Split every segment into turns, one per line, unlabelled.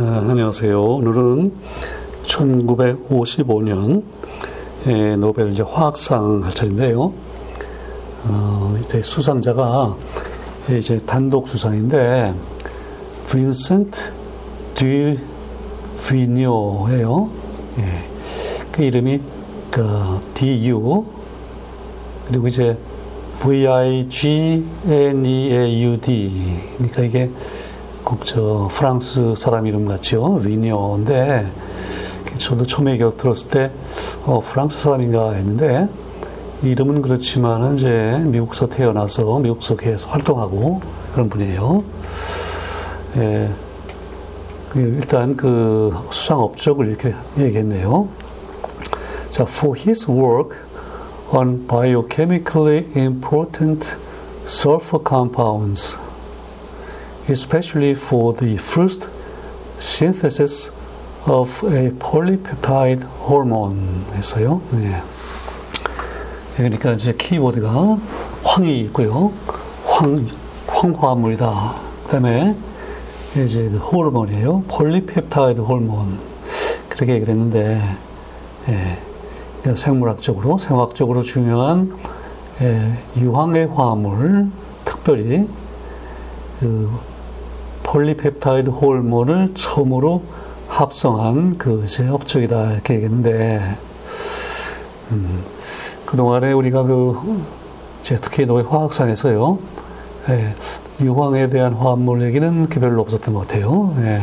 어, 안녕하세요. 오늘은 1955년 예, 노벨 이제 화학상 할 차인데요. 어, 이제 수상자가 이제 단독 수상인데 빈센트 듀 비뇨예요. 예, 그 이름이 그 DU 그리고 이제 V-I-G-N-E-A-U-D 그러니까 이게 꼭저 프랑스 사람 이름 같죠. 위니어인데 저도 처음에 들었을 때 어, 프랑스 사람인가 했는데 이름은 그렇지만 이제 미국서 태어나서 미국서 계속 활동하고 그런 분이에요. 예, 그 일단 그 수상 업적을 이렇게 얘기했네요. 자, for his work on biochemically important sulfur compounds. Especially for the first synthesis of a polypeptide hormone 했어요. 네. 그러니까 이제 키워드가 황이 있고요. 황, 황화물이다. 그 다음에 이제 그 호르몬이에요. 폴리펩타이드 호르몬. 그렇게 얘기를 했는데, 예, 그러니까 생물학적으로, 생화학적으로 중요한 예, 유황의 화합물, 특별히 그 폴리펩타이드 호르몬을 처음으로 합성한 그제 업적이다 이렇게 얘기했는데 음, 그동안에 우리가 그 특히 노벨 화학상에서요 예, 유황에 대한 화합물 얘기는 별로 없었던 것 같아요. 예.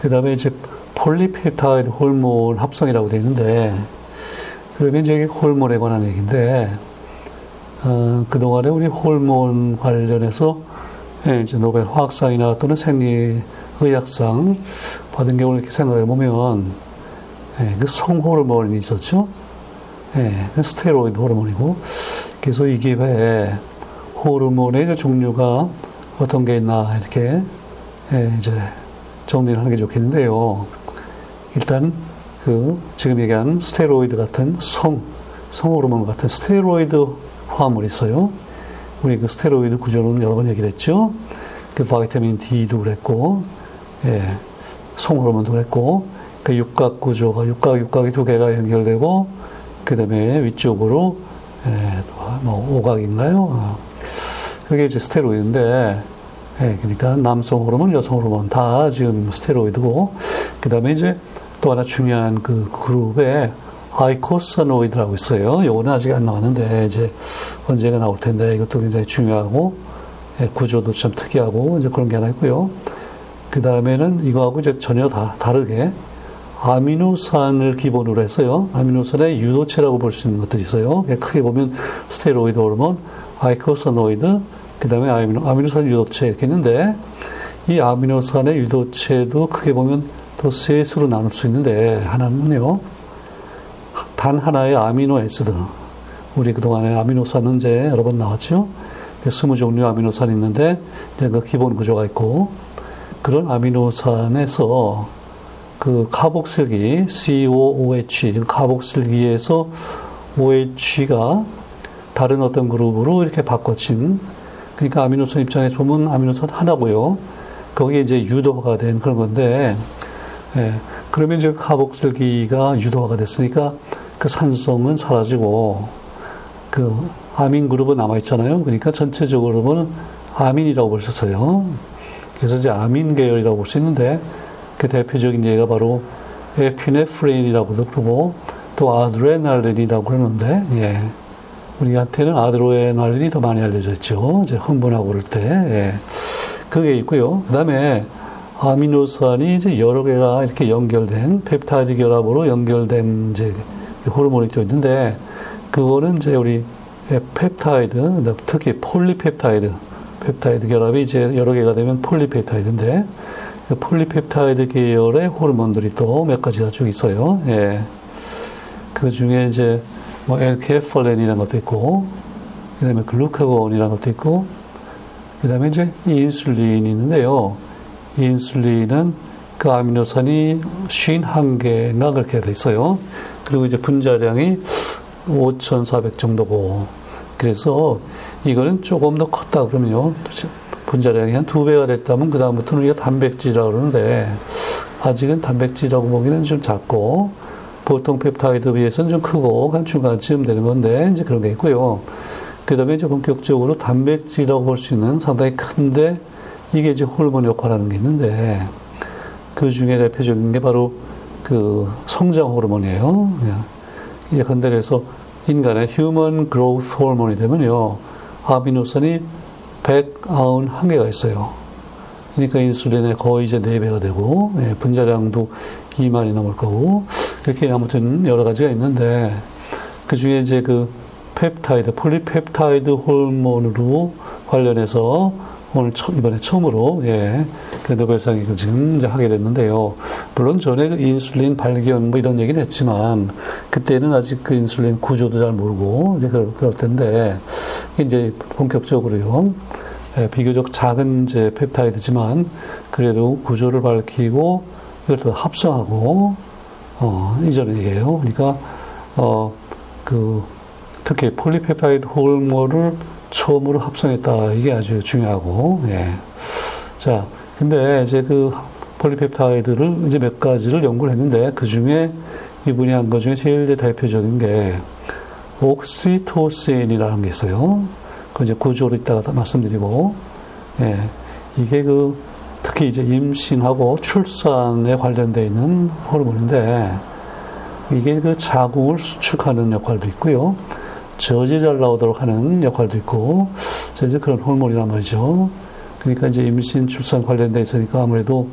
그 다음에 이제 폴리펩타이드 호르몬 합성이라고 되어 있는데 그러면 이제 호르몬에 관한 얘기인데 어, 그동안에 우리 호르몬 관련해서 예, 이제 노벨 화학상이나 또는 생리의학상 받은 경우를 이렇게 생각해 보면 예, 그 성호르몬이 있었죠. 예, 그 스테로이드 호르몬이고 그래서 이게 왜 호르몬의 종류가 어떤 게 있나 이렇게 예, 이제 정리를 하는 게 좋겠는데요. 일단 그 지금 얘기한 스테로이드 같은 성 성호르몬 같은 스테로이드 화합물이 있어요. 우리 그 스테로이드 구조는 여러 번 얘기를 했죠. 그 vitamin D도 그랬고, 예, 성호르몬도 그랬고, 그 육각 구조가, 육각, 육각이 두 개가 연결되고, 그 다음에 위쪽으로, 예, 뭐, 오각인가요? 어. 그게 이제 스테로이드인데, 예, 그러니까 남성 호르몬, 여성 호르몬 다 지금 스테로이드고, 그 다음에 이제 또 하나 중요한 그 그룹에 eicosanoid라고 있어요. 요거는 아직 안 나왔는데 이제 언젠가 나올 텐데 이것도 굉장히 중요하고 예, 구조도 참 특이하고 이제 그런 게 하나 있고요. 그 다음에는 이거하고 이제 전혀 다, 다르게 아미노산을 기본으로 해서요. 아미노산의 유도체라고 볼 수 있는 것들이 있어요. 크게 보면 스테로이드 호르몬, eicosanoid, 그 다음에 아미노, 아미노산 유도체 이렇게 있는데 이 아미노산의 유도체도 크게 보면 또 셋으로 나눌 수 있는데 하나는요. 단 하나의 amino acid. 우리 그동안에 아미노산은 이제 여러 번 나왔죠. 스무 종류 아미노산이 있는데, 이제 그 기본 구조가 있고, 그런 아미노산에서 그 carboxyl기, COOH, 그 carboxyl기에서 OH가 다른 어떤 그룹으로 이렇게 바꿔진, 그러니까 아미노산 입장에 보면 아미노산 하나고요. 거기에 이제 유도가 된 그런 건데, 예, 그러면 이제 카복슬기가 유도화가 됐으니까 그 산성은 사라지고 그 아민 그룹은 남아 있잖아요. 그러니까 전체적으로는 아민이라고 볼 수 있어요. 그래서 이제 아민 계열이라고 볼 수 있는데 그 대표적인 예가 바로 epinephrine이라고도 부르고 또 아드레날린이라고 그러는데 예. 우리한테는 아드레날린이 더 많이 알려져 있죠. 이제 흥분하고 그럴 때 예. 그게 있고요. 그다음에 아미노산이 이제 여러 개가 이렇게 연결된 펩타이드 결합으로 연결된 이제 호르몬이 또 있는데 그거는 이제 우리 펩타이드, 특히 폴리펩타이드, 펩타이드 결합이 이제 여러 개가 되면 폴리펩타이드인데 그 폴리펩타이드 계열의 호르몬들이 또 몇 가지가 쭉 있어요. 예. 그 중에 이제 뭐 enkephalin이라는 것도 있고, 그 다음에 글루카곤이라는 것도 있고, 그 다음에 이제 인슐린이 있는데요. 인슐린은 그 아미노산이 51개가 그렇게 돼 있어요. 그리고 이제 분자량이 5,400 정도고. 그래서 이거는 조금 더 컸다 그러면요. 분자량이 한 두 배가 됐다면 그 다음부터는 우리가 단백질이라고 그러는데 아직은 단백질이라고 보기는 좀 작고 보통 펩타이드 비해서는 좀 크고 한 중간쯤 되는 건데 이제 그런 게 있고요. 그 다음에 이제 본격적으로 단백질이라고 볼 수 있는 상당히 큰데 이게 이제 호르몬 역할하는 게 있는데 그 중에 대표적인 게 바로 그 성장 호르몬이에요. 예, 근데 그래서 인간의 human growth hormone이 되면요. 아미노산이 191개가 있어요. 그러니까 인슐린의 거의 이제 4배가 되고, 예, 분자량도 2만이 넘을 거고, 이렇게 아무튼 여러 가지가 있는데, 그 중에 이제 그 펩타이드, 폴리펩타이드 호르몬으로 관련해서 오늘 처, 이번에 처음으로, 예, 그 노벨상을 지금 이제 하게 됐는데요. 물론 전에 그 인슐린 발견 뭐 이런 얘기는 했지만, 그때는 아직 그 인슐린 구조도 잘 모르고, 이제 그럴, 그럴 텐데, 이제 본격적으로요. 예, 비교적 작은 이제 펩타이드지만 그래도 구조를 밝히고 이걸 또 합성하고 어, 이런 얘기예요. 그러니까 어, 그 특히 폴리펩타이드 호르몬을 처음으로 합성했다. 이게 아주 중요하고 예. 자, 근데 이제 그 폴리펩타이드를 이제 몇 가지를 연구를 했는데 그 중에 이분이 한 것 중에 제일 대표적인 게 옥시토신이라는 게 있어요. 그 이제 구조를 이따가 말씀드리고, 예, 이게 그 특히 이제 임신하고 출산에 관련되어 있는 호르몬인데, 이게 그 자궁을 수축하는 역할도 있고요. 젖이 잘 나오도록 하는 역할도 있고, 이제 그런 호르몬이란 말이죠. 그러니까 이제 임신, 출산 관련돼 있으니까 아무래도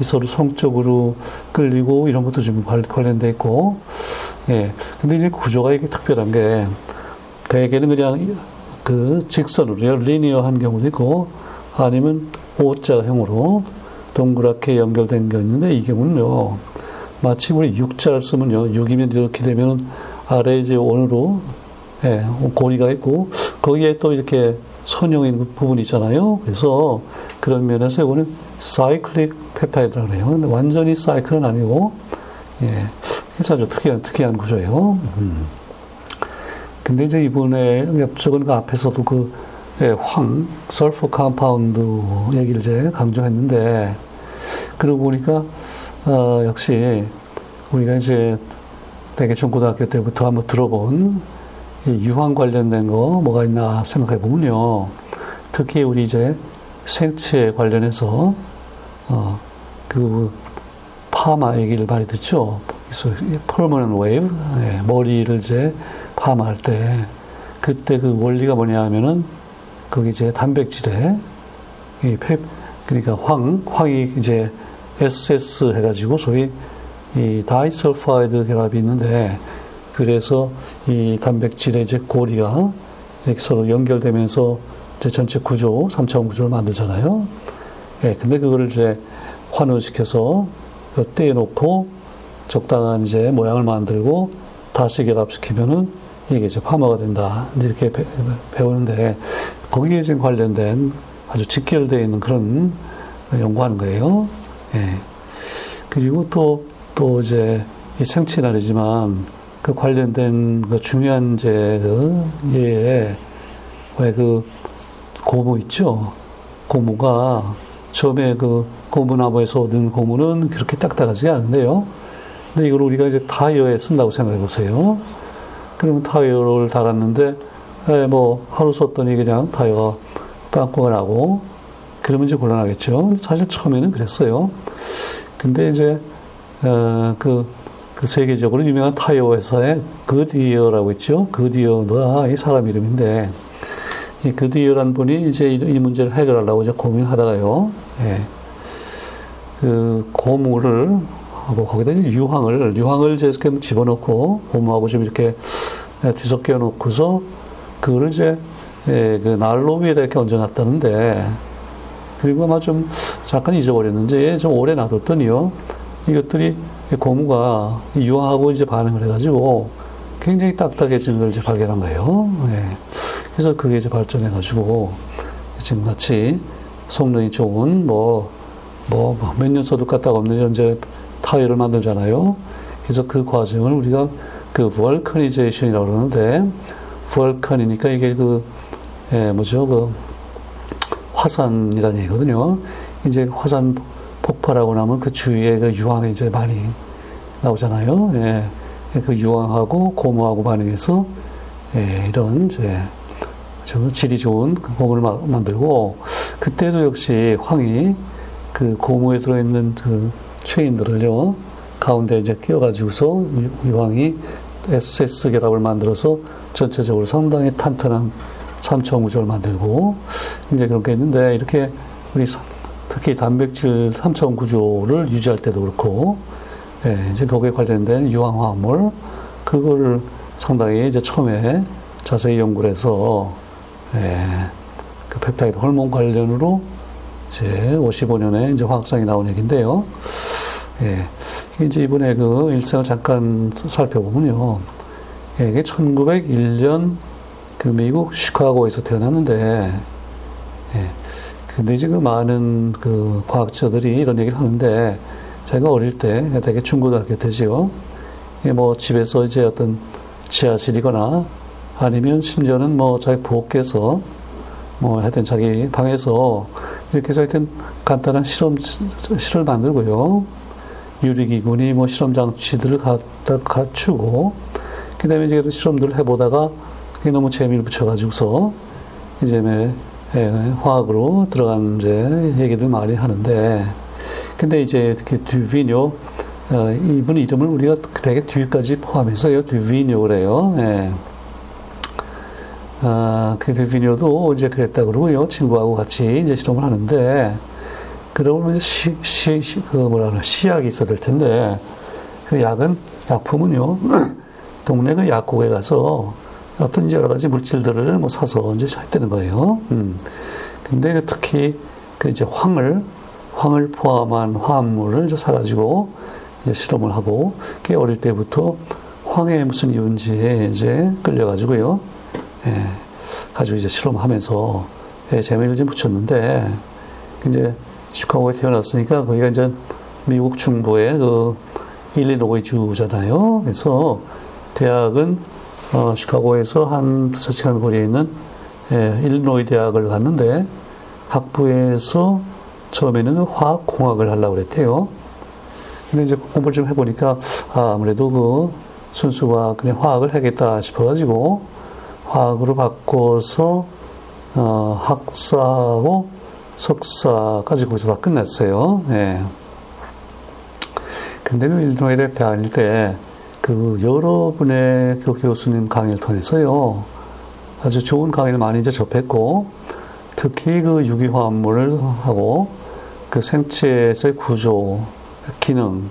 서로 성적으로 끌리고 이런 것도 좀 관련돼 있고, 예. 근데 이제 구조가 이게 특별한 게, 대개는 그냥 그 직선으로요, 리니어한 경우도 있고, 아니면 O자형으로 동그랗게 연결된 게 있는데, 이 경우는요, 마치 우리 육자를 쓰면요, 6이면 이렇게 되면 아래 이제 원으로, 예, 고리가 있고, 거기에 또 이렇게 선형인 부분이 있잖아요. 그래서 그런 면에서 이거는 cyclic peptide라고 해요. 근데 완전히 사이클은 아니고, 예, 아주 특이한, 특이한 구조예요. 음. 근데 이제 이번에 업적은 그 앞에서도 그 예, 황, sulfur compound 얘기를 이제 강조했는데, 그러고 보니까, 어, 역시 우리가 이제 대개 중고등학교 때부터 한번 들어본 유황 관련된 거 뭐가 있나 생각해 보면요. 특히 우리 이제 생체 관련해서, 어, 그 파마 얘기를 많이 듣죠. 그래서 퍼머넌 웨이브, 예, 머리를 이제 파마할 때 그때 그 원리가 뭐냐 하면은 거기 이제 단백질에 이 펩, 그러니까 황, 황이 이제 SS 해가지고 소위 이 disulfide 결합이 있는데 그래서 이 단백질의 이제 고리가 서로 연결되면서 이제 전체 구조, 3차원 구조를 만들잖아요. 예, 근데 그거를 이제 환원시켜서 떼놓고 적당한 이제 모양을 만들고 다시 결합시키면은 이게 이제 파마가 된다. 이렇게 배, 우는데 거기에 지금 관련된 아주 직결되어 있는 그런 연구하는 거예요. 예. 그리고 또, 또 이제 이 생체는 아니지만 그 관련된 그 중요한 이제 그 예에 왜 그 고무 있죠? 고무가 처음에 그 고무나무에서 얻은 고무는 그렇게 딱딱하지 않은데요. 근데 이걸 우리가 이제 타이어에 쓴다고 생각해 보세요. 그러면 타이어를 달았는데, 에, 뭐, 하루 썼더니 그냥 타이어가 빵꾸가 나고, 그러면 이제 곤란하겠죠. 사실 처음에는 그랬어요. 근데 이제, 어, 그, 그 세계적으로 유명한 타이어 회사의 그디어라고 있죠. 그디어가 이 사람 이름인데, 이 그디어란 분이 이제 이 문제를 해결하려고 이제 고민하다가요, 예. 그 고무를 하고 거기다 유황을 유황을 이렇게 집어넣고 고무하고 좀 이렇게 뒤섞여 놓고서 그거를 이제 예, 그 난로 위에다 이렇게 얹어놨다는데 그리고 아마 좀 잠깐 잊어버렸는지 좀 오래 놔뒀더니요 이것들이 고무가 유황하고 이제 반응을 해가지고 굉장히 딱딱해지는 걸 이제 발견한 거예요. 예. 그래서 그게 이제 발전해가지고 지금 같이 성능이 좋은 뭐 뭐 몇년 써도 까딱 없는 현재 타이어를 만들잖아요. 그래서 그 과정을 우리가 그 볼커니제이션이라고 그러는데 볼컨이니까 이게 그 예, 뭐죠 그 화산이라는 얘기거든요. 이제 화산 폭발하고 나면 그 주위에 그 유황이 이제 많이 나오잖아요. 예. 그 유황하고 고무하고 반응해서 예, 이런 이제 저 질이 좋은 그 고무를 만들고 그때도 역시 황이 그 고무에 들어있는 그 체인들을요 가운데 이제 끼워가지고서 유황이 SS 결합을 만들어서 전체적으로 상당히 탄탄한 삼청 구조를 만들고 이제 그렇게 했는데 이렇게 우리 특히 단백질 삼청 구조를 유지할 때도 그렇고 예, 이제 거기에 관련된 유황 화합물 그거를 상당히 이제 처음에 자세히 연구를 해서 예, 그 펩타이드 호르몬 관련으로 이제 55년에 이제 화학상이 나온 얘기인데요. 예, 이제 이번에 그 일생을 잠깐 살펴보면요. 예, 이게 1901년 그 미국 시카고에서 태어났는데, 예, 근데 이제 그 많은 그 과학자들이 이런 얘기를 하는데, 제가 어릴 때, 되게 중고등학교 때지요. 예, 뭐 집에서 이제 어떤 지하실이거나 아니면 심지어는 뭐 자기 부엌에서 뭐 하여튼 자기 방에서 이렇게 해서 하여튼 간단한 실험, 실을 만들고요. 유리기구니 뭐 실험 장치들을 갖다 갖추고 그 다음에 이제 실험들을 해보다가 그게 너무 재미를 붙여가지고서 이제 예, 화학으로 들어간 이제 얘기들 많이 하는데 근데 이제 특히 듀비뇨 어, 이분 이름을 우리가 되게 뒤까지 포함해서 요 듀비뇨 그래요. 예. 아, 그 듀비뇨도 이제 그랬다 그러고요 친구하고 같이 이제 실험을 하는데 그러면 시, 시, 시, 그 뭐라 그러 시약이 있어야 될 텐데, 그 약은, 약품은요, 동네 그 약국에 가서 어떤 여러 가지 물질들을 뭐 사서 이제 했다는 거예요. 음. 근데 그 특히 그 이제 황을, 황을 포함한 화합물을 이제 사가지고 이제 실험을 하고, 그 어릴 때부터 황의 무슨 이유인지에 이제 끌려가지고요, 예, 가지고 이제 실험하면서 예, 재미를 좀 붙였는데, 이제 시카고에 태어났으니까 거기가 이제 미국 중부의 그 일리노이 주잖아요. 그래서 대학은 어, 시카고에서 한 두세 시간 거리에 있는 예, 일리노이 대학을 갔는데 학부에서 처음에는 그 화학 공학을 하려고 그랬대요. 근데 이제 공부를 좀 해보니까 아, 아무래도 그 순수가 그냥 화학을 하겠다 싶어가지고 화학으로 바꿔서 어, 학사하고 석사까지 거기서 다 끝냈어요. 예. 근데 그 일동에 다닐 때, 그 여러분의 그 교수님 강의를 통해서요, 아주 좋은 강의를 많이 이제 접했고, 특히 그 유기화 합물을 하고, 그 생체에서의 구조, 기능,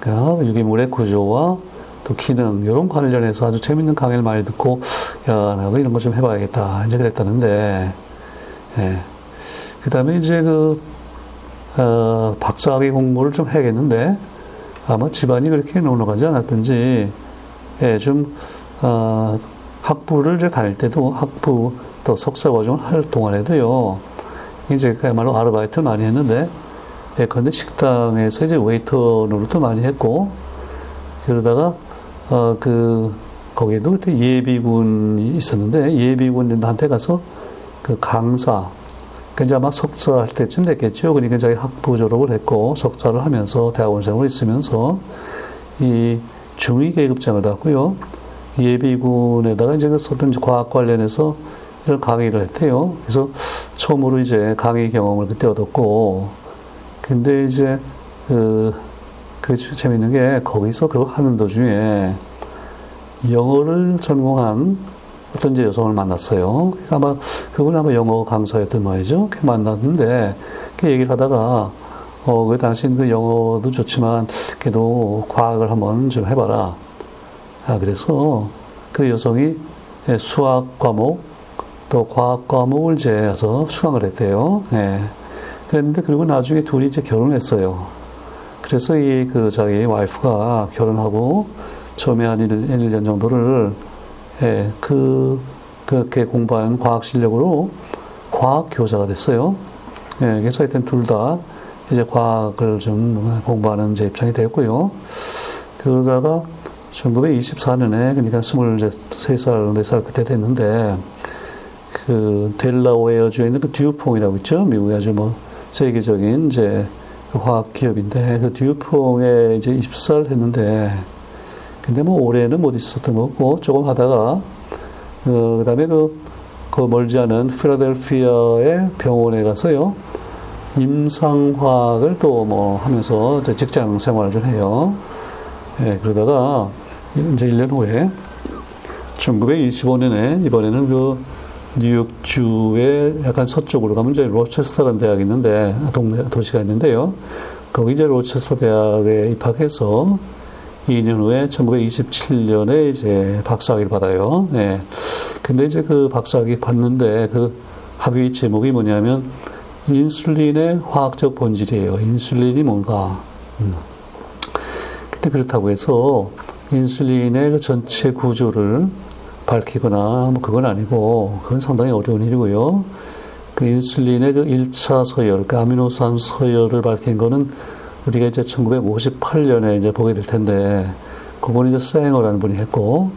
그 유기물의 구조와 또 기능, 이런 관련해서 아주 재밌는 강의를 많이 듣고, 야, 나도 이런 거 좀 해봐야겠다. 이제 그랬다는데, 예. 그 다음에 이제 그, 어, 박사학위 공부를 좀 해야겠는데, 아마 집안이 그렇게 넉넉하지 않았든지, 예, 좀, 어, 학부를 이제 다닐 때도 학부 또 석사 과정을 할 동안에도요, 이제 그야말로 아르바이트를 많이 했는데, 예, 근데 식당에서 이제 웨이터 노릇도 많이 했고, 그러다가, 어, 그, 거기에도 그때 예비군이 있었는데, 예비군한테 가서 그 강사, 그 이제 아마 석사 할 때쯤 됐겠죠. 그러니까 자기 학부 졸업을 했고 석사를 하면서 대학원생으로 있으면서 이 중위 계급장을 받고요. 예비군에다가 이제 그 어떤 과학 관련해서 이런 강의를 했대요. 그래서 처음으로 이제 강의 경험을 그때 얻었고, 근데 이제 그, 그 재밌는 게 거기서 그걸 하는 도중에 영어를 전공한 어떤 이제 여성을 만났어요. 아마 그분 아마 영어 강사였던 모양이죠. 그 만났는데 그 얘기를 하다가 어, 그 당신 그 영어도 좋지만 그래도 과학을 한번 좀 해봐라. 아, 그래서 그 여성이 수학 과목 또 과학 과목을 제해서 수강을 했대요. 예. 그랬는데 그리고 나중에 둘이 이제 결혼했어요. 그래서 이 그 자기 와이프가 결혼하고 처음에 한 1, 1년 정도를 예, 그, 그렇게 공부한 과학 실력으로 과학 교사가 됐어요. 예, 그래서 하여튼 둘 다 이제 과학을 좀 공부하는 제 입장이 되었고요. 그러다가 1924년에, 그러니까 23살, 4살 그때 됐는데, 그 델라웨어주에 있는 그 듀퐁이라고 있죠. 미국의 아주 뭐 세계적인 이제 그 화학 기업인데 그 듀퐁에 이제 입사를 했는데 근데 뭐 올해는 못 있었던 거고 조금 하다가 어, 그다음에 그, 그 멀지 않은 필라델피아의 병원에 가서요 임상화학을 또 뭐 하면서 직장 생활을 해요. 예, 그러다가 이제 1년 후에 1925년에 이번에는 그 뉴욕주의 약간 서쪽으로 가면 이제 로체스터라는 대학이 있는데 동네 도시가 있는데요. 거기 이제 로체스터 대학에 입학해서 2년 후에 1927년에 이제 박사학위를 받아요. 네. 근데 이제 그 박사학위 받는데 그 학위 제목이 뭐냐면 인슐린의 화학적 본질이에요. 인슐린이 뭔가. 음. 근데 그렇다고 해서 인슐린의 그 전체 구조를 밝히거나 뭐 그건 아니고 그건 상당히 어려운 일이고요. 그 인슐린의 그 1차 서열, 그 아미노산 서열을 밝힌 거는 우리가 이제 1958년에 이제 보게 될 텐데 그건 이제 쌩어라는 분이 했고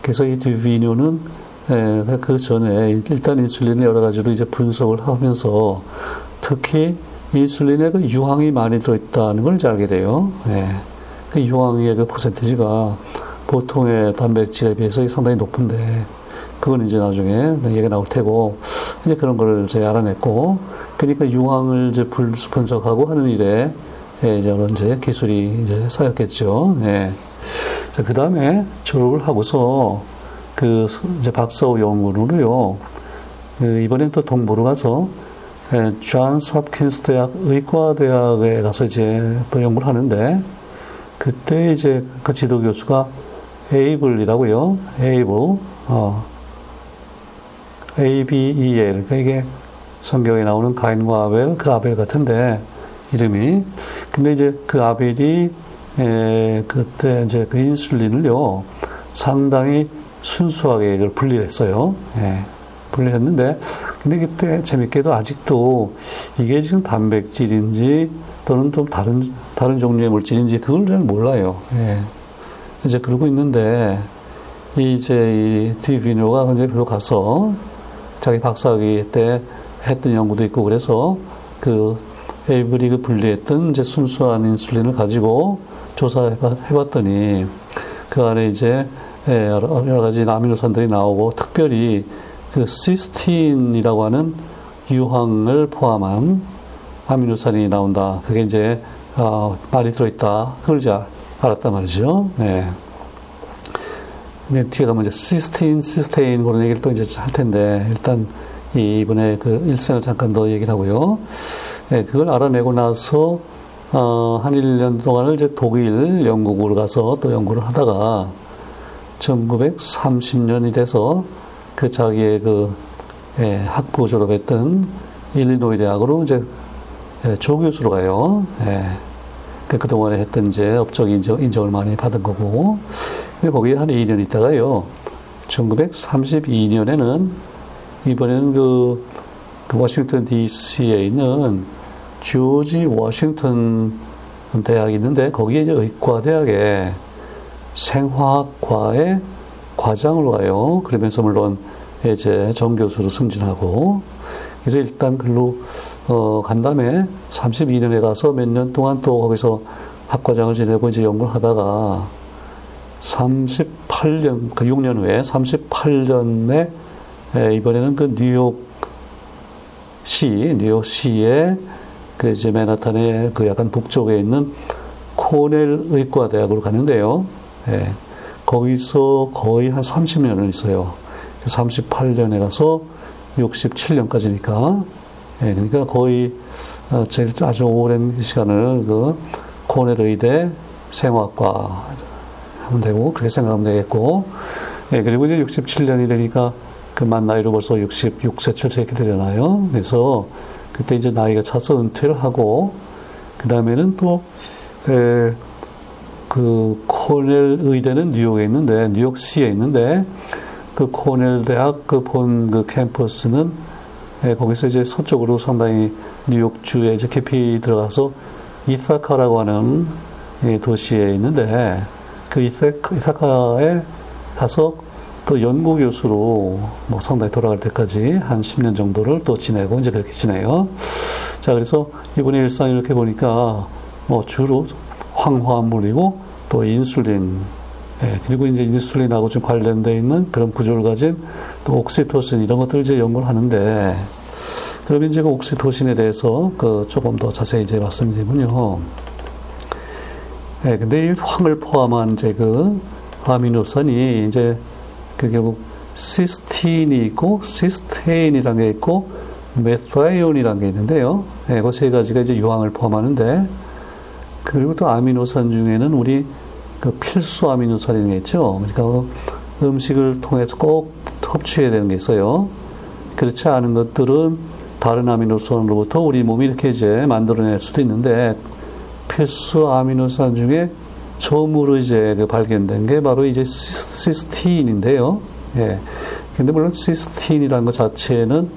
그래서 이 디비뉴는 예, 그 전에 일단 인슐린을 여러 가지로 이제 분석을 하면서 특히 인슐린에 그 유황이 많이 들어있다는 걸 이제 알게 돼요. 예. 그 유황의 그 퍼센티지가 보통의 단백질에 비해서 상당히 높은데 그건 이제 나중에 얘기가 나올 테고 이제 그런 걸 이제 알아냈고 그러니까 유황을 이제 분석하고 하는 일에 예, 이제 이제 기술이 이제 쌓였겠죠. 예. 그 다음에 졸업을 하고서 그 이제 박사후 연구로요. 그 이번엔 또 동부로 가서 예, 존스 홉킨스 대학 의과대학에 가서 이제 또 연구를 하는데 그때 이제 그 지도 교수가 에이블이라고요. 에이블, 어, A-B-E-L. 그러니까 이게 성경에 나오는 가인과 아벨, 그 아벨 같은데, 이름이. 근데 이제 그 아벨이, 에, 그때 이제 그 인슐린을요, 상당히 순수하게 이걸 분리를 했어요. 예, 분리를 했는데, 근데 그때 재밌게도 아직도 이게 지금 단백질인지 또는 좀 다른, 다른 종류의 물질인지 그걸 잘 몰라요. 예. 이제 그러고 있는데, 이제 이 디비노가 이제 별로 가서 자기 박사학위 때 했던 연구도 있고 그래서 그 에이브리 그 분리했던 이제 순수한 인슐린을 가지고 조사해봤더니 그 안에 이제 예, 여러 가지 아미노산들이 나오고 특별히 그 시스틴이라고 하는 유황을 포함한 아미노산이 나온다. 그게 이제 어, 많이 들어있다. 그걸 이제 알았단 말이죠. 네. 근데 뒤에 가면 이제 시스테인, 시스테인 그런 얘기를 또 이제 할 텐데 일단 이번에 그 일생을 잠깐 더 얘기를 하고요. 네, 그걸 알아내고 나서 어, 한 1년 동안을 이제 독일, 영국으로 가서 또 연구를 하다가 1930년이 돼서 그 자기의 그 예, 학부 졸업했던 일리노이 대학으로 이제 예, 조교수로 가요. 예. 그 그동안에 했던 이제 업적 인정, 인정을 많이 받은 거고. 근데 거기에 한 2년 있다가요. 1932년에는 이번에는 그, 그 워싱턴 DC에 있는 조지 워싱턴 대학이 있는데 거기에 이제 의과대학에 생화학과의 과장으로 가요. 그러면서 물론 이제 정교수로 승진하고 그래서 일단 글로 어, 간 다음에 32년에 가서 몇 년 동안 또 거기서 학과장을 지내고 이제 연구를 하다가 38년, 그 6년 후에 38년에 에, 이번에는 그 뉴욕시, 뉴욕시에 그 이제 맨하탄의 그 약간 북쪽에 있는 코넬 의과대학으로 가는데요. 예, 거기서 거의 한 30년을 있어요. 38년에 가서 67년까지니까. 예, 그러니까 거의 어, 제일 아주 오랜 시간을 그 코넬 의대 생화과 하면 되고 그렇게 생각하면 되겠고 예, 그리고 이제 67년이 되니까 그만 나이로 벌써 66세, 7세 이렇게 되잖아요. 그래서 그때 이제 나이가 차서 은퇴를 하고 그 다음에는 또 에, 그 코넬 의대는 뉴욕에 있는데 뉴욕시에 있는데 그 코넬 대학 그 본그 그 캠퍼스는 예, 거기서 이제 서쪽으로 상당히 뉴욕주에 이제 깊이 들어가서 이사카라고 하는 예, 도시에 있는데 그 이사카에 가서 또 연구 교수로 뭐 상당히 돌아갈 때까지 한 10년 정도를 또 지내고 이제 그렇게 지내요. 자, 그래서 이분의 일상 이렇게 보니까 뭐 주로 황화물이고 또 인슐린, 예, 그리고 이제 인슐린하고 좀 관련되어 있는 그런 구조를 가진 또 옥시토신 이런 것들을 이제 연구를 하는데 그러면 이제 그 옥시토신에 대해서 그 조금 더 자세히 이제 말씀드리면요. 예, 근데 이 황을 포함한 이제 그 아미노산이 이제 그 결국 시스틴이 있고 시스테인이라는 게 있고 methionine이라는 게 있는데요. 네, 그 세 가지가 이제 유황을 포함하는데 그리고 또 아미노산 중에는 우리 그 필수 아미노산이 있죠. 그러니까 음식을 통해서 꼭 섭취해야 되는 게 있어요. 그렇지 않은 것들은 다른 아미노산으로부터 우리 몸이 이렇게 이제 만들어낼 수도 있는데 필수 아미노산 중에 처음으로 이제 그 발견된 게 바로 이제 시스틴인데요. 예. 근데 물론 시스틴이라는 것 자체는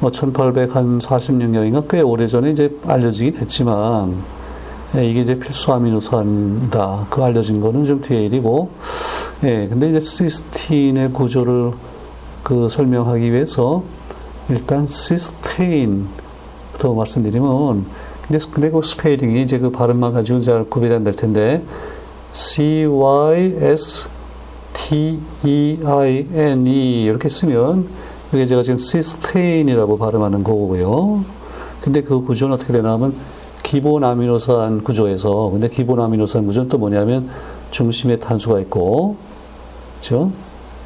뭐 1840년경인가 꽤 오래전에 이제 알려지긴 했지만 예, 이게 이제 필수 아미노산이다. 그 알려진 거는 좀 뒤에 일이고 예. 근데 이제 시스틴의 구조를 그 설명하기 위해서 일단 시스테인부터 말씀드리면 근데, 그 스펠링이 이제 그 발음만 가지고 잘 구별이 안 될 텐데 C-Y-S-T-E-I-N-E 이렇게 쓰면 이게 제가 지금 시스테인이라고 발음하는 거고요. 근데 그 구조는 어떻게 되나 하면 기본 아미노산 구조에서 근데 기본 아미노산 구조는 또 뭐냐면 중심에 탄소가 있고 그렇죠?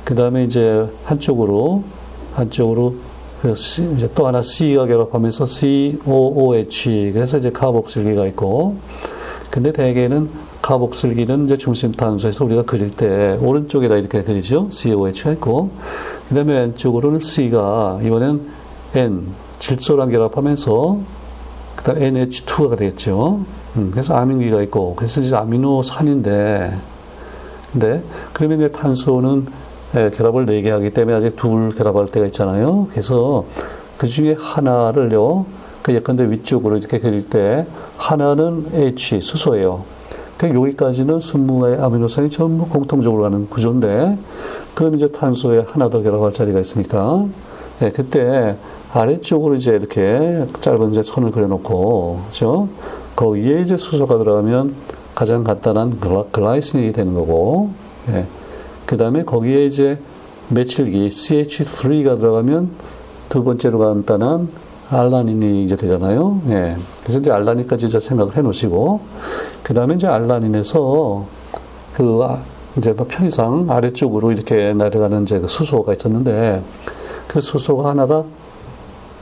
그 다음에 이제 한쪽으로 한쪽으로 그 C, 이제 또 하나 C가 결합하면서 COOH 그래서 이제 카복실기가 있고 근데 대개는 카복슬기는 이제 중심 탄소에서 우리가 그릴 때 오른쪽에다 이렇게 그리죠. COH가 있고 그 다음에 왼쪽으로는 C가 이번엔 N 질소랑 결합하면서 그 다음 NH2가 되겠죠. 음, 그래서 아민기가 있고 그래서 이제 아미노산인데 근데 그러면 이제 탄소는 예, 결합을 4개 하기 때문에 아직 둘 결합할 때가 있잖아요. 그래서 그 중에 하나를요, 그 예컨대 위쪽으로 이렇게 그릴 때 하나는 H, 수소예요. 여기까지는 20의 아미노산이 전부 공통적으로 가는 구조인데, 그럼 이제 탄소에 하나 더 결합할 자리가 있으니까, 예, 그때 아래쪽으로 이제 이렇게 짧은 이제 선을 그려놓고, 그죠? 거기에 이제 수소가 들어가면 가장 간단한 글라, 이신이 되는 거고, 예. 그 다음에 거기에 이제 메칠기 CH3가 들어가면 두 번째로 간단한 알라닌이 이제 되잖아요. 예. 그래서 이제 알라닌까지 이제 생각을 해 놓으시고, 그 다음에 이제 알라닌에서 그 아, 이제 뭐 편의상 아래쪽으로 이렇게 내려가는 이제 그 수소가 있었는데, 그 수소가 하나가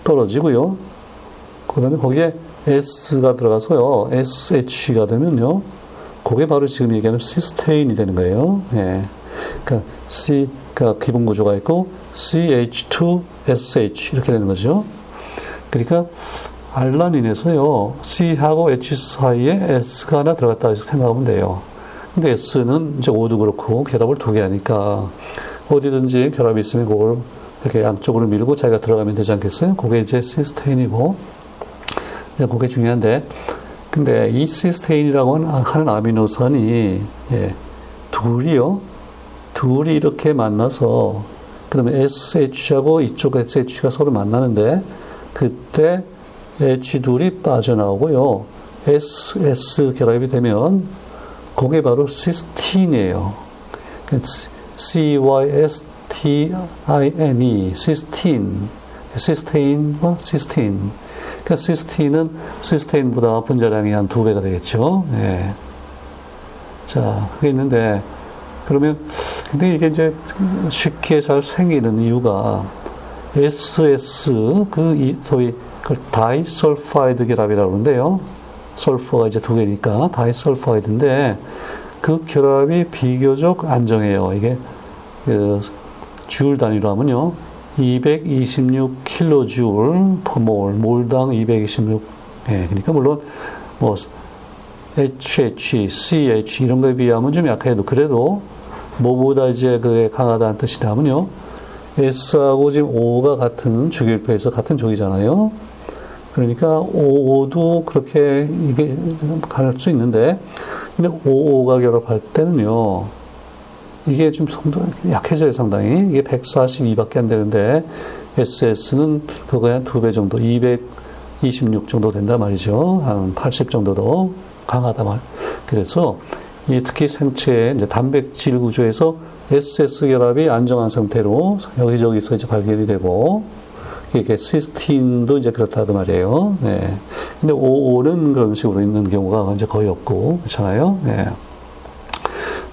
떨어지고요. 그 다음에 거기에 S가 들어가서요. SH가 되면요. 그게 바로 지금 얘기하는 시스테인이 되는 거예요. 예. 그러니까 C, 그 기본 구조가 있고 CH2SH 이렇게 되는 거죠. 그러니까 알라닌에서요, C하고 H 사이에 S가 하나 들어갔다 해서 생각하면 돼요. 근데 S는 이제 O도 그렇고 결합을 두 개 하니까 어디든지 결합이 있으면 그걸 이렇게 양쪽으로 밀고 자기가 들어가면 되지 않겠어요? 그게 이제 시스테인이고, 그게 중요한데, 근데 이 시스테인이라고 하는 아미노산이, 예, 둘이요, 둘이 이렇게 만나서, 그러면 SH하고 이쪽 SH가 서로 만나는데, 그때 H2이 빠져나오고요. S, S 결합이 되면 그게 바로 시스틴이에요. C-Y-S-T-I-N-E, 시스틴. 시스테인과 시스틴. 그러니까 시스틴은 시스테인보다 분자량이 한 두 배가 되겠죠. 예. 자, 그게 있는데, 그러면, 근데 이게 이제 쉽게 잘 생기는 이유가 SS 그 소위 그 disulfide 결합이라고 하는데요. 설퍼가 이제 두 개니까 다이설파이드인데 그 결합이 비교적 안정해요. 이게 그 줄 단위로 하면요. 226 킬로줄 퍼몰, 몰당 226. 예, 그러니까 물론 뭐 HH, CH 이런 거에 비하면 좀 약해도 그래도 뭐보다 이제 그게 강하다는 뜻이라면요. S하고 지금 O가 같은 주기율표에서 같은 족이잖아요. 그러니까 OO도 그렇게 이게 갈수 있는데, 근데 OO가 결합할 때는요, 이게 좀 약해져요, 상당히. 이게 142밖에 안 되는데, SS는 그거에 한두배 정도, 226 정도 된단 말이죠. 한 80 정도도 강하다 말. 그래서 이 특히 생체의 단백질 구조에서 SS 결합이 안정한 상태로 여기저기서 이제 발견이 되고, 이게 시스틴도 이제 그렇다 그 말이에요. 네. 근데 OO는 그런 식으로 있는 경우가 이제 거의 없고, 그렇잖아요. 네.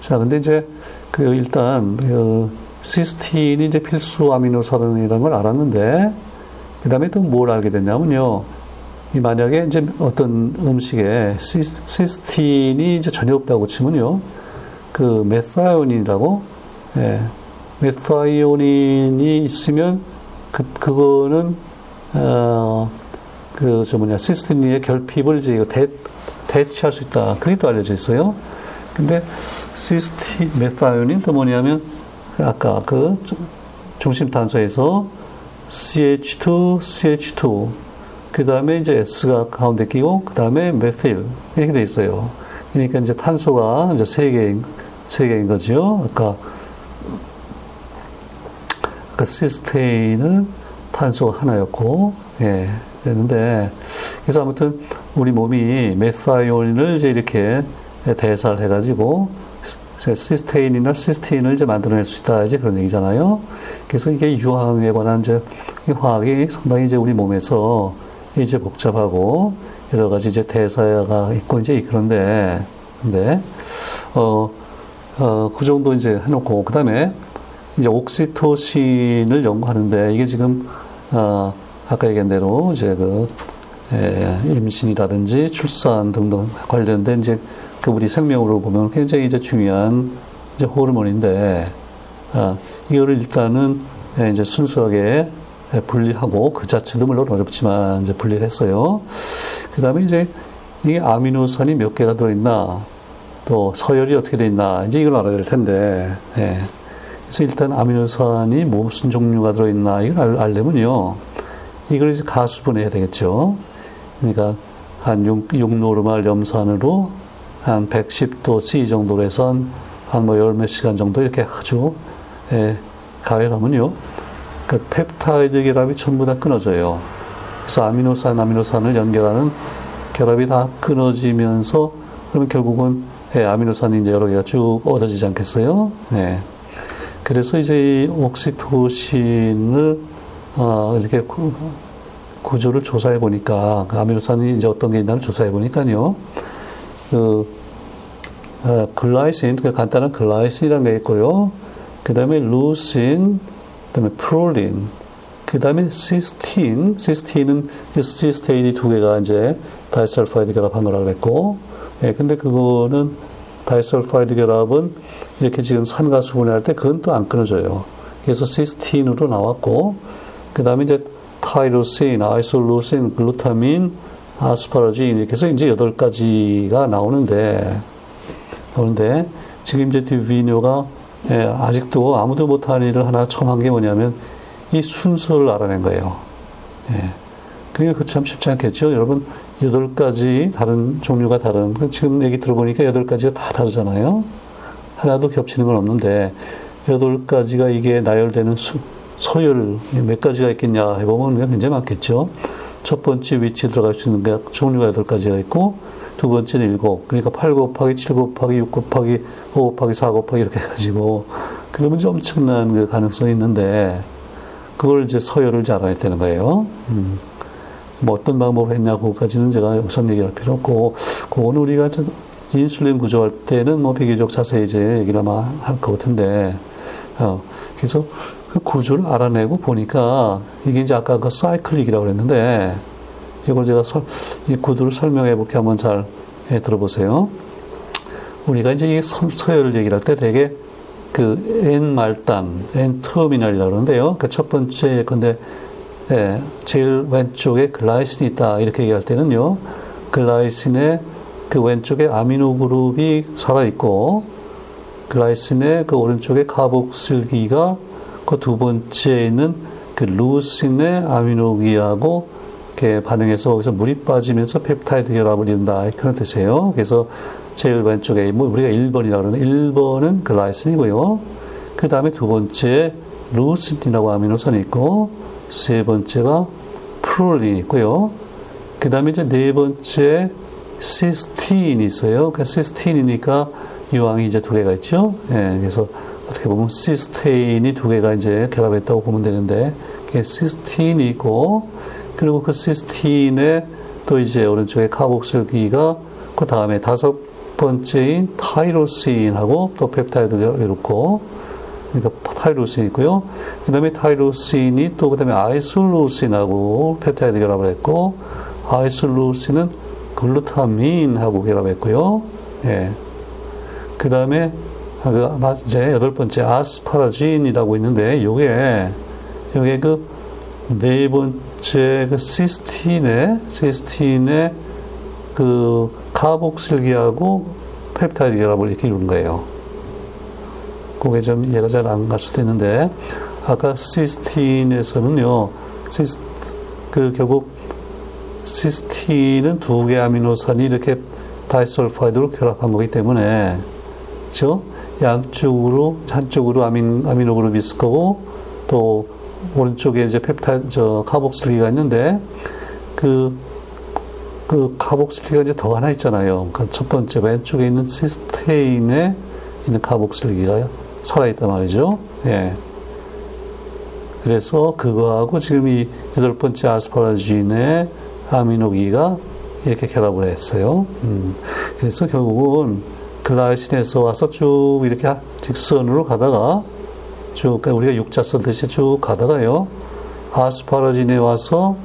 자, 근데 이제 그 일단 그 시스틴이 이제 필수 아미노산이라는 걸 알았는데 그 다음에 또 뭘 알게 됐냐면요. 이 만약에 이제 어떤 음식에 시스틴이 이제 전혀 없다고 치면요. 그 methionine이라고 예, methionine이 있으면 그 그거는 어 그 저 뭐냐 시스틴의 결핍을 이제 대, 대체할 수 있다. 그게 또 알려져 있어요. 근데 시스티 methionine 또 뭐냐면 아까 그 중심 탄소에서 CH2, CH2 그 다음에 이제 S가 가운데 끼고 그 다음에 메틸 이렇게 돼 있어요. 그러니까 이제 탄소가 이제 세 개인 세 개인 거죠. 아까 아까 시스테인은 탄소가 하나였고 예. 그랬는데 그래서 아무튼 우리 몸이 메사이온을 이제 이렇게 대사를 해가지고 시스테인이나 시스틴을 이제 만들어낼 수 있다 이제 그런 얘기잖아요. 그래서 이게 유황에 관한 이제 화학이 상당히 이제 우리 몸에서 이제 복잡하고 여러 가지 이제 대사가 있고 이제 그런데 근데 어, 어, 그 정도 이제 해놓고 그 다음에 이제 옥시토신을 연구하는데 이게 지금 어, 아까 얘기한 대로 이제 그 예, 임신이라든지 출산 등등 관련된 이제 그 우리 생명으로 보면 굉장히 이제 중요한 이제 호르몬인데, 아, 이거를 일단은 예, 이제 순수하게 분리하고 그 자체도 물론 어렵지만 이제 분리를 했어요. 그 다음에 이제 이 아미노산이 몇 개가 들어있나, 또 서열이 어떻게 되어 있나, 이제 이걸 알아야 될 텐데, 예. 그래서 일단 아미노산이 무슨 종류가 들어있나, 이걸 알 려면요. 이걸 이제 가수분해야 되겠죠. 그러니까 한 6, 6노르말 염산으로 한 110도 C 정도로 해서 한뭐 열몇 시간 정도 이렇게 아주 예, 가열하면요. 그 펩타이드 결합이 전부 다 끊어져요. 그래서 아미노산, 아미노산을 연결하는 결합이 다 끊어지면서 그러면 결국은 예, 아미노산이 이제 여러 개가 쭉 얻어지지 않겠어요? 예. 그래서 이제 이 옥시토신을 어, 이렇게 구, 구조를 조사해 보니까 그 아미노산이 이제 어떤 게 있나를 조사해 보니까요. 그 어, glycine, 그 간단한 glycine이라는 게 있고요. 그 다음에 leucine, 그 다음에 프롤린, 그 다음에 시스틴, 시스틴은 시스테인이 두 개가 이제 disulfide 결합한 거라고 그랬고, 예, 근데 그거는 disulfide 결합은 이렇게 지금 산 가수분해 할 때 그건 또 안 끊어져요. 그래서 시스틴으로 나왔고, 그 다음에 이제 tyrosine, isoleucine, 글루타민, 아스파라진 이렇게 해서 이제 여덟 가지가 나오는데, 그런데 지금 이제 디비뇨가 예, 아직도 아무도 못한 일을 하나 처음 한 게 뭐냐면 이 순서를 알아낸 거예요. 예. 그게 그참 쉽지 않겠죠. 여러분, 여덟 가지 다른 종류가 다른, 지금 얘기 들어보니까 여덟 가지가 다 다르잖아요. 하나도 겹치는 건 없는데, 여덟 가지가 이게 나열되는 수, 서열 몇 가지가 있겠냐 해보면 굉장히 많겠죠. 첫 번째 위치에 들어갈 수 있는 게 종류가 여덟 가지가 있고, 두 번째는 일곱. 그러니까 8 곱하기 7 곱하기 6 곱하기 5 곱하기 4 곱하기 이렇게 해가지고, 그러면 이제 엄청난 그 가능성이 있는데, 그걸 이제 서열을 잘 알아야 되는 거예요. 음. 뭐 어떤 방법으로 했냐고까지는 제가 우선 얘기할 필요 없고, 그거는 우리가 인슐린 구조할 때는 뭐 비교적 자세히 이제 얘기를 아마 할 것 같은데, 어, 그래서 그 구조를 알아내고 보니까 이게 이제 아까 그 사이클릭이라고 그랬는데, 이걸 제가 설, 이 구두를 설명해 볼게 한번 잘 예, 들어보세요. 우리가 이제 이 서열을 얘기를 할때 되게 그 N 말단, N 터미널이라고 그러는데요. 그 첫 번째 근데 예, 제일 왼쪽에 글라이신이 있다 이렇게 얘기할 때는요. 글라이신의 그 왼쪽에 아미노 그룹이 살아 있고 glycine의 그 오른쪽에 카복실기가 그 두 번째에 있는 그 leucine의 아미노기하고 이렇게 반응해서 거기서 물이 빠지면서 펩타이드 결합을 이룬다. 그런 뜻이에요. 그래서 제일 왼쪽에 뭐 우리가 1번이라고 그러는데 1번은 glycine이고요. 그 다음에 두 번째 leucine이라고 아미노산이 있고 세 번째가 프롤린이 있고요. 그 다음에 이제 네 번째 시스틴이 있어요. 그 시스틴이니까 유황이 이제 두 개가 있죠. 예, 그래서 어떻게 보면 시스테인이 두 개가 이제 결합했다고 보면 되는데, 시스틴이 있고, 그리고 그 시스틴에 또 이제 오른쪽에 카복실기가 그 다음에 다섯 번째인 tyrosine하고 또 펩타이드가 이렇고, 그러니까 tyrosine 있고요. 그 다음에 tyrosine이 또 그 다음에 isoleucine하고 펩타이드 결합을 했고, 아이솔루신은 글루타민하고 결합했고요. 예. 그 다음에 아, 그 이제 여덟 번째 아스파라진이라고 있는데 요게 요게 그 네 번째 그 시스틴의 시스틴의 그 카복실기하고 펩타이드 결합을 이렇게 이루는 거예요. 그게 좀 이해가 잘 안 갈 수도 있는데 아까 시스틴에서는요 시스, 그 결국 시스틴은 두개 아미노산이 이렇게 disulfide로 결합한 거기 때문에 그렇죠? 양쪽으로 한쪽으로 아민 아미노 그룹이 있을 거고 또 오른쪽에 이제 펩타이드 저 카복실기가 있는데 그, 그 카복실기가 이제 더 하나 있잖아요. 그 첫 번째 왼쪽에 있는 시스테인에 있는 카복실기가 살아있단 말이죠. 예. 그래서 그거하고 지금 이 여덟 번째 아스파라진의 아미노기가 이렇게 결합을 했어요. 음. 그래서 결국은 글라이신에서 와서 쭉 이렇게 직선으로 가다가 쭉 그러니까 우리가 육자 썼듯이 쭉 가다가요. 아스파라진에 와서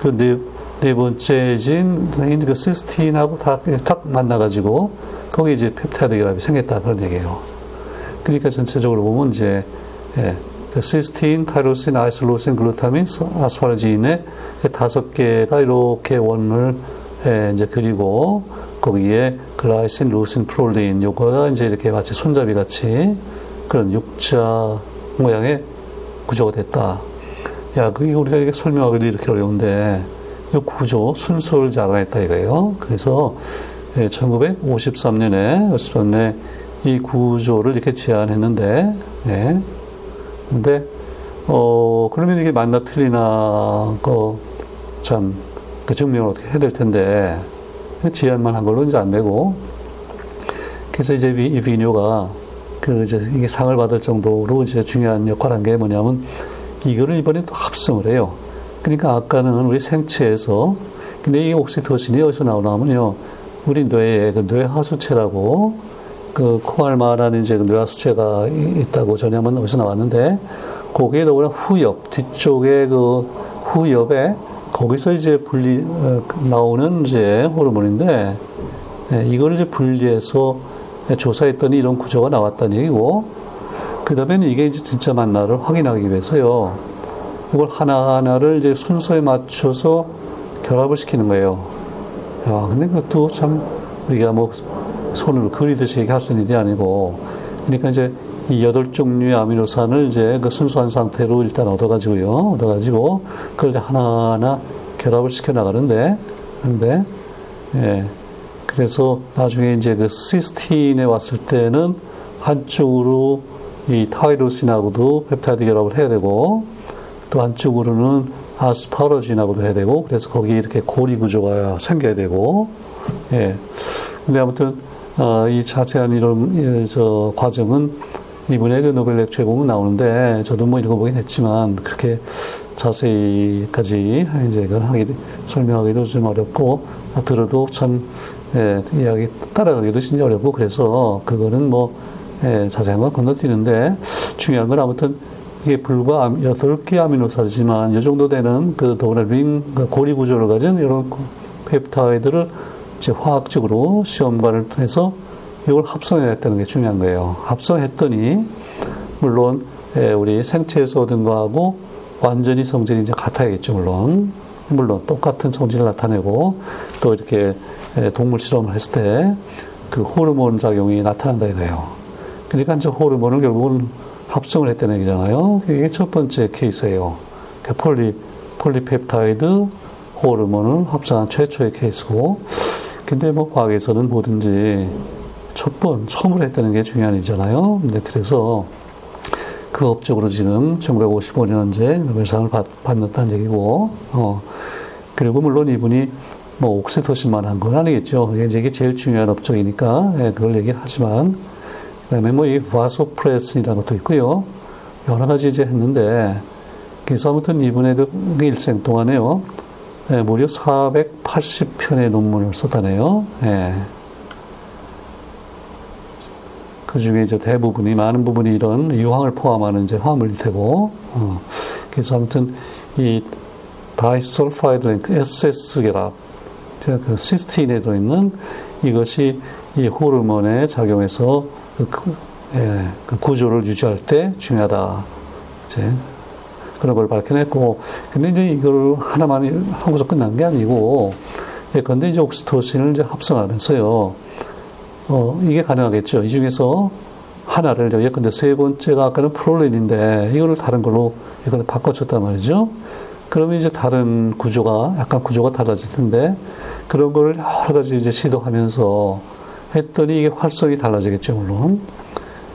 그 네, 네 번째 진 그 시스틴하고 딱, 딱 만나가지고 거기 이제 펩타이드 결합이 생겼다 그런 얘기예요. 그러니까 전체적으로 보면 이제 예, 그 시스틴, tyrosine, isoleucine, 글루타민, asparagine의 다섯 개가 이렇게 원을 예, 이제 그리고 거기에 glycine, leucine, 프롤린 요거가 이제 이렇게 마치 손잡이 같이 그런 육자 모양의 구조가 됐다. 야, 그게 우리가 설명하기도 이렇게 어려운데 이 구조 순서를 잘 알아냈다 이거예요. 그래서 예, 1953년에 53년에 이 구조를 이렇게 제안했는데 예. 근데 어 그러면 이게 맞나 틀리나 그참 그 증명을 어떻게 해야 될 텐데 제안만 한 걸로 이제 안 되고 그래서 이제 이 비뇨가 그 이제 이게 상을 받을 정도로 이제 중요한 역할을 한 게 뭐냐면 이거를 이번에 또 합성을 해요. 그러니까 아까는 우리 생체에서 근데 이 옥시토신이 어디서 나오냐면요. 우리 뇌에 그 뇌하수체라고 그 코알마라는 이제 그 뇌하수체가 있다고 전에 한번 어디서 나왔는데 거기에 더구나 후엽 뒤쪽에 그 후엽에 거기서 이제 분리 어, 나오는 이제 호르몬인데 예, 이걸 이제 분리해서 조사했더니 이런 구조가 나왔다는 얘기고 그 다음에는 이게 이제 진짜 맞나를 확인하기 위해서요 이걸 하나하나를 이제 순서에 맞춰서 결합을 시키는 거예요. 야, 근데 그것도 참 우리가 뭐 손으로 그리듯이 얘기할 수 있는 일이 아니고 그러니까 이제 이 여덟 종류의 아미노산을 이제 그 순수한 상태로 일단 얻어가지고요. 얻어가지고 그걸 이제 하나하나 결합을 시켜 나가는데, 근데, 예. 그래서 나중에 이제 그 시스틴에 왔을 때는 한쪽으로 이 타이로신하고도 펩타이드 결합을 해야 되고, 또 한쪽으로는 아스파러진하고도 해야 되고, 그래서 거기에 이렇게 고리 구조가 생겨야 되고, 예. 근데 아무튼, 어, 이 자세한 이런, 예, 저, 과정은 이번에 그 노벨 렉처에 보면 나오는데 저도 뭐 읽어보긴 했지만 그렇게 자세히까지 이제 그걸 하기 설명하기도 좀 어렵고 들어도 참 예, 이야기 따라가기도 진짜 어렵고 그래서 그거는 뭐 예, 자세한 건 건너뛰는데 중요한 건 아무튼 이게 불과 여덟 개 아미노산이지만 이 정도 되는 그 더구나 링그 고리 구조를 가진 이런 펩타이드를 이제 화학적으로 시험관을 통해서 이걸 합성해냈다는 게 중요한 거예요. 합성했더니 물론 예, 우리 생체에서 얻은 거하고 완전히 성질이 이제 같아야겠죠, 물론. 물론 똑같은 성질을 나타내고 또 이렇게 예, 동물 실험을 했을 때 그 호르몬 작용이 나타난다 이거예요. 그러니까 이제 호르몬을 결국은 합성을 했다는 얘기잖아요. 이게 첫 번째 케이스예요. 그 폴리 폴리펩타이드 호르몬을 합성한 최초의 케이스고 근데 뭐 과학에서는 뭐든지 첫 번, 처음으로 했다는 게 중요한 일이잖아요. 근데 그래서 그 업적으로 지금 1955년제 노벨상을 받, 받는다는 얘기고, 어, 그리고 물론 이분이 뭐 옥시토신만 한 건 아니겠죠. 이게 제일 중요한 업적이니까 예, 그걸 얘기를 하지만 그다음에 뭐 이 바소프레스이라는 것도 있고요. 여러 가지 이제 했는데 그래서 아무튼 이분의 그 일생 동안에요. 예, 무려 480편의 논문을 썼다네요. 예. 그 중에 이제 대부분이 많은 부분이 이런 유황을 포함하는 이제 화합물일 테고, 어. 그래서 아무튼 이 disulfide link SS 결합, 그 시스틴에 들어있는 이것이 이 호르몬에 작용해서 그, 그, 예, 그 구조를 유지할 때 중요하다. 이제 그런 걸 밝혀냈고, 근데 이제 이걸 하나만 하고서 끝난 게 아니고, 예컨대 이제 옥시토신을 이제 합성하면서요, 어, 이게 가능하겠죠. 이 중에서 하나를, 예컨대 세 번째가 아까는 프롤린인데, 이거를 다른 걸로 예컨대 바꿔줬단 말이죠. 그러면 이제 다른 구조가, 약간 구조가 달라질 텐데, 그런 걸 여러 가지 이제 시도하면서 했더니 이게 활성이 달라지겠죠, 물론.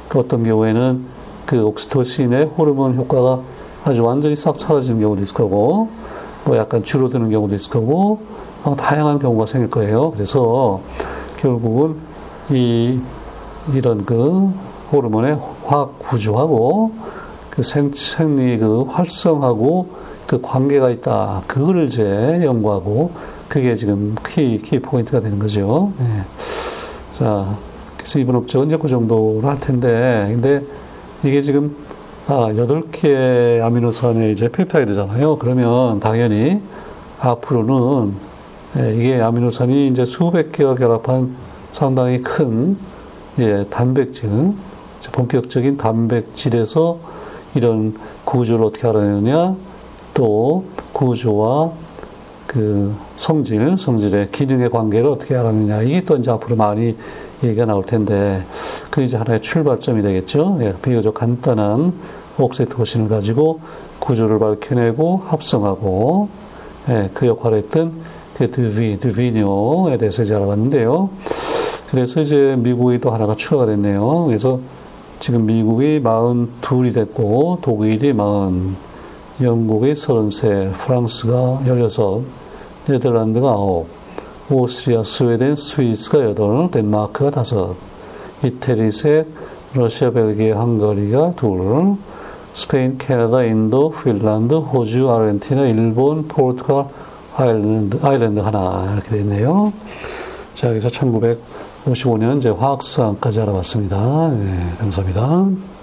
그 어떤 경우에는 그 옥시토신의 호르몬 효과가 아주 완전히 싹 사라지는 경우도 있을 거고, 뭐 약간 줄어드는 경우도 있을 거고, 어, 다양한 경우가 생길 거예요. 그래서 결국은 이, 이런 그 호르몬의 화학 구조하고 그 생, 생리 그 활성하고 그 관계가 있다. 그거를 이제 연구하고 그게 지금 키, 키 포인트가 되는 거죠. 네. 자, 그래서 이번 업적은 이제 그 정도로 할 텐데, 근데 이게 지금 아, 8개 아미노산의 이제 펩타이드잖아요. 그러면 당연히 앞으로는 예, 이게 아미노산이 이제 수백 개가 결합한 상당히 큰 예, 단백질, 본격적인 단백질에서 이런 구조를 어떻게 알아내느냐, 또 구조와 그 성질, 성질의 기능의 관계를 어떻게 알아내느냐, 이게 또 이제 앞으로 많이 얘기가 나올 텐데, 그 이제 하나의 출발점이 되겠죠. 예, 비교적 간단한 옥세토신을 가지고 구조를 밝혀내고 합성하고, 예, 그 역할을 했던 그 드비, 드비뇨에 대해서 이제 알아봤는데요. 그래서 이제 미국이 또 하나가 추가가 됐네요. 그래서 지금 미국이 42이 됐고, 독일이 40, 영국이 33, 프랑스가 16, 네덜란드가 9, 오스트리아, 스웨덴, 스위스가 8, 덴마크가 5, 이태리 셋, 러시아, 벨기에, 헝가리가 둘, 스페인, 캐나다, 인도, 핀란드, 호주, 아르헨티나, 일본, 포르투갈, 아일랜드, 아일랜드 하나 이렇게 되어 있네요. 자, 여기서 1955년 이제 화학수상까지 알아봤습니다. 네, 감사합니다.